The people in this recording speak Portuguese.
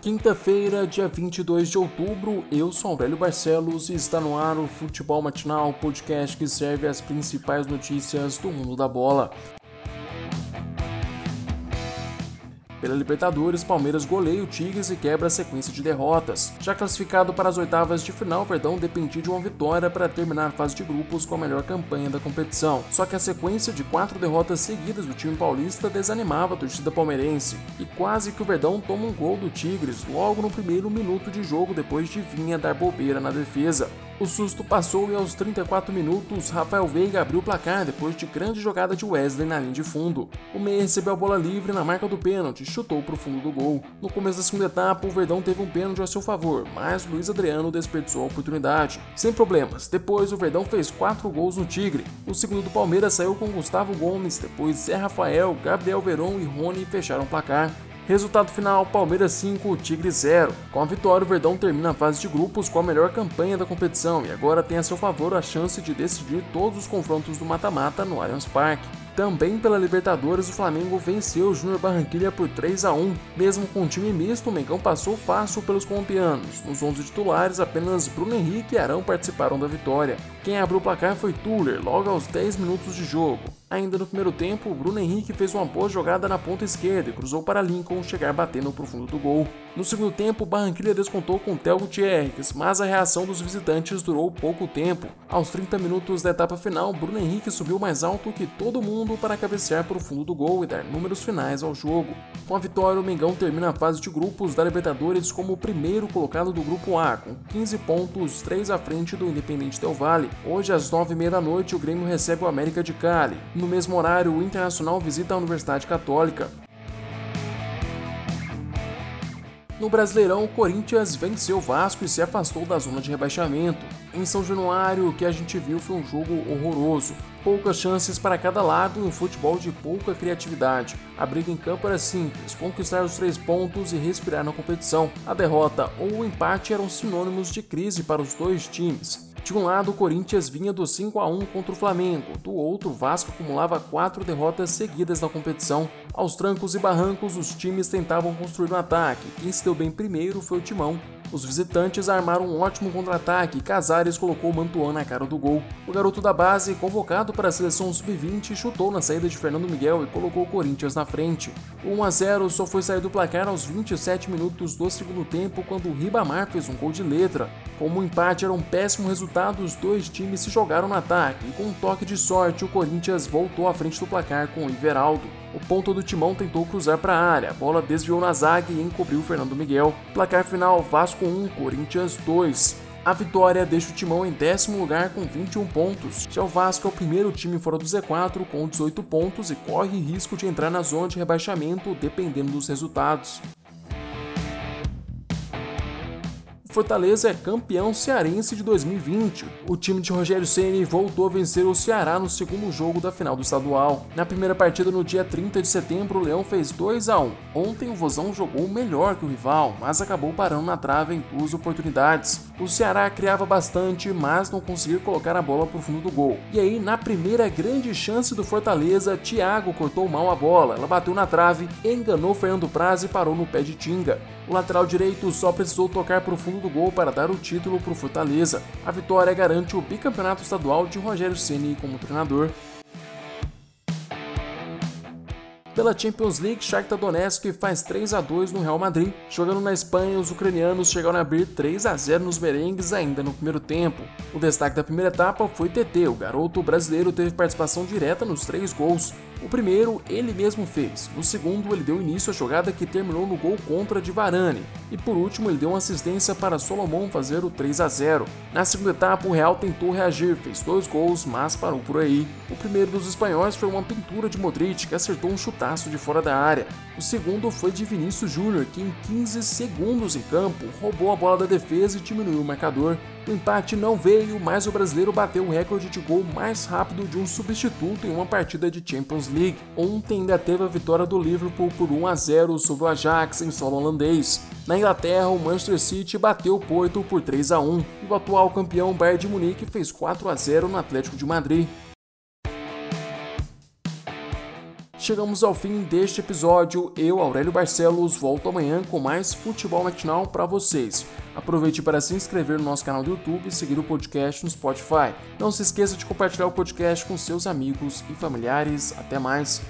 Quinta-feira, dia 22 de outubro, eu sou Aurélio Barcelos e está no ar o Futebol Matinal, podcast que serve as principais notícias do mundo da bola. Pela Libertadores, Palmeiras goleia o Tigres e quebra a sequência de derrotas. Já classificado para as oitavas de final, Verdão dependia de uma vitória para terminar a fase de grupos com a melhor campanha da competição. Só que a sequência de quatro derrotas seguidas do time paulista desanimava a torcida palmeirense. E quase que o Verdão toma um gol do Tigres logo no primeiro minuto de jogo depois de Vinha dar bobeira na defesa. O susto passou e aos 34 minutos, Rafael Veiga abriu o placar depois de grande jogada de Wesley na linha de fundo. O meia recebeu a bola livre na marca do pênalti e chutou para o fundo do gol. No começo da segunda etapa, o Verdão teve um pênalti a seu favor, mas Luiz Adriano desperdiçou a oportunidade. Sem problemas, depois o Verdão fez 4 gols no Tigre. O segundo do Palmeiras saiu com Gustavo Gomes, depois Zé Rafael, Gabriel Veron e Rony fecharam o placar. Resultado final: Palmeiras 5, Tigre 0. Com a vitória, o Verdão termina a fase de grupos com a melhor campanha da competição e agora tem a seu favor a chance de decidir todos os confrontos do mata-mata no Allianz Parque. Também pela Libertadores, o Flamengo venceu o Júnior Barranquilla por 3 a 1. Mesmo com um time misto, o Mengão passou fácil pelos colombianos. Nos 11 titulares, apenas Bruno Henrique e Arão participaram da vitória. Quem abriu o placar foi Tuller, logo aos 10 minutos de jogo. Ainda no primeiro tempo, o Bruno Henrique fez uma boa jogada na ponta esquerda e cruzou para Lincoln chegar batendo pro fundo do gol. No segundo tempo, o Barranquilla descontou com Theo Gutierrez, mas a reação dos visitantes durou pouco tempo. Aos 30 minutos da etapa final, Bruno Henrique subiu mais alto que todo mundo para cabecear para o fundo do gol e dar números finais ao jogo. Com a vitória, o Mengão termina a fase de grupos da Libertadores como o primeiro colocado do grupo A, com 15 pontos, 3 à frente do Independente Del Valle. Hoje, às 9h30 da noite, o Grêmio recebe o América de Cali. No mesmo horário, o Internacional visita a Universidade Católica. No Brasileirão, o Corinthians venceu o Vasco e se afastou da zona de rebaixamento. Em São Januário, o que a gente viu foi um jogo horroroso. Poucas chances para cada lado e um futebol de pouca criatividade. A briga em campo era simples: conquistar os três pontos e respirar na competição. A derrota ou o empate eram sinônimos de crise para os dois times. De um lado, o Corinthians vinha do 5 a 1 contra o Flamengo, do outro, o Vasco acumulava quatro derrotas seguidas na competição. Aos trancos e barrancos, os times tentavam construir um ataque. Quem se deu bem primeiro foi o Timão, os visitantes armaram um ótimo contra-ataque e Casares colocou Mantuan na cara do gol. O garoto da base, convocado para a seleção sub-20, chutou na saída de Fernando Miguel e colocou o Corinthians na frente. O 1 a 0 só foi sair do placar aos 27 minutos do segundo tempo quando o Ribamar fez um gol de letra. Como o empate era um péssimo resultado, os dois times se jogaram no ataque e com um toque de sorte o Corinthians voltou à frente do placar com o Iveraldo. O ponto do Timão tentou cruzar para a área, a bola desviou na zaga e encobriu Fernando Miguel. Placar final: Vasco 1, Corinthians 2. A vitória deixa o Timão em décimo lugar com 21 pontos. Já o Vasco é o primeiro time fora do Z4 com 18 pontos e corre risco de entrar na zona de rebaixamento dependendo dos resultados. Fortaleza é campeão cearense de 2020. O time de Rogério Ceni voltou a vencer o Ceará no segundo jogo da final do estadual. Na primeira partida no dia 30 de setembro, o Leão fez 2 a 1. Ontem o Vozão jogou melhor que o rival, mas acabou parando na trave em duas oportunidades. O Ceará criava bastante, mas não conseguiu colocar a bola para o fundo do gol. E aí, na primeira grande chance do Fortaleza, Thiago cortou mal a bola. Ela bateu na trave, enganou Fernando Praz e parou no pé de Tinga. O lateral direito só precisou tocar para o fundo do gol para dar o título para o Fortaleza. A vitória garante o bicampeonato estadual de Rogério Ceni como treinador. Pela Champions League, Shakhtar Donetsk faz 3 a 2 no Real Madrid. Jogando na Espanha, os ucranianos chegaram a abrir 3 a 0 nos merengues ainda no primeiro tempo. O destaque da primeira etapa foi TT, o garoto brasileiro teve participação direta nos três gols. O primeiro ele mesmo fez, no segundo ele deu início à jogada que terminou no gol contra de Varane, e por último ele deu uma assistência para Solomon fazer o 3 a 0. Na segunda etapa o Real tentou reagir, fez dois gols, mas parou por aí. O primeiro dos espanhóis foi uma pintura de Modric que acertou um chutaço de fora da área. O segundo foi de Vinícius Júnior que em 15 segundos em campo roubou a bola da defesa e diminuiu o marcador. O empate não veio, mas o brasileiro bateu o recorde de gol mais rápido de um substituto em uma partida de Champions League. Ontem ainda teve a vitória do Liverpool por 1 a 0 sobre o Ajax em solo holandês. Na Inglaterra, o Manchester City bateu o Porto por 3 a 1 e o atual campeão Bayern de Munique fez 4 a 0 no Atlético de Madrid. Chegamos ao fim deste episódio. Eu, Aurélio Barcelos, volto amanhã com mais futebol matinal para vocês. Aproveite para se inscrever no nosso canal do YouTube e seguir o podcast no Spotify. Não se esqueça de compartilhar o podcast com seus amigos e familiares. Até mais.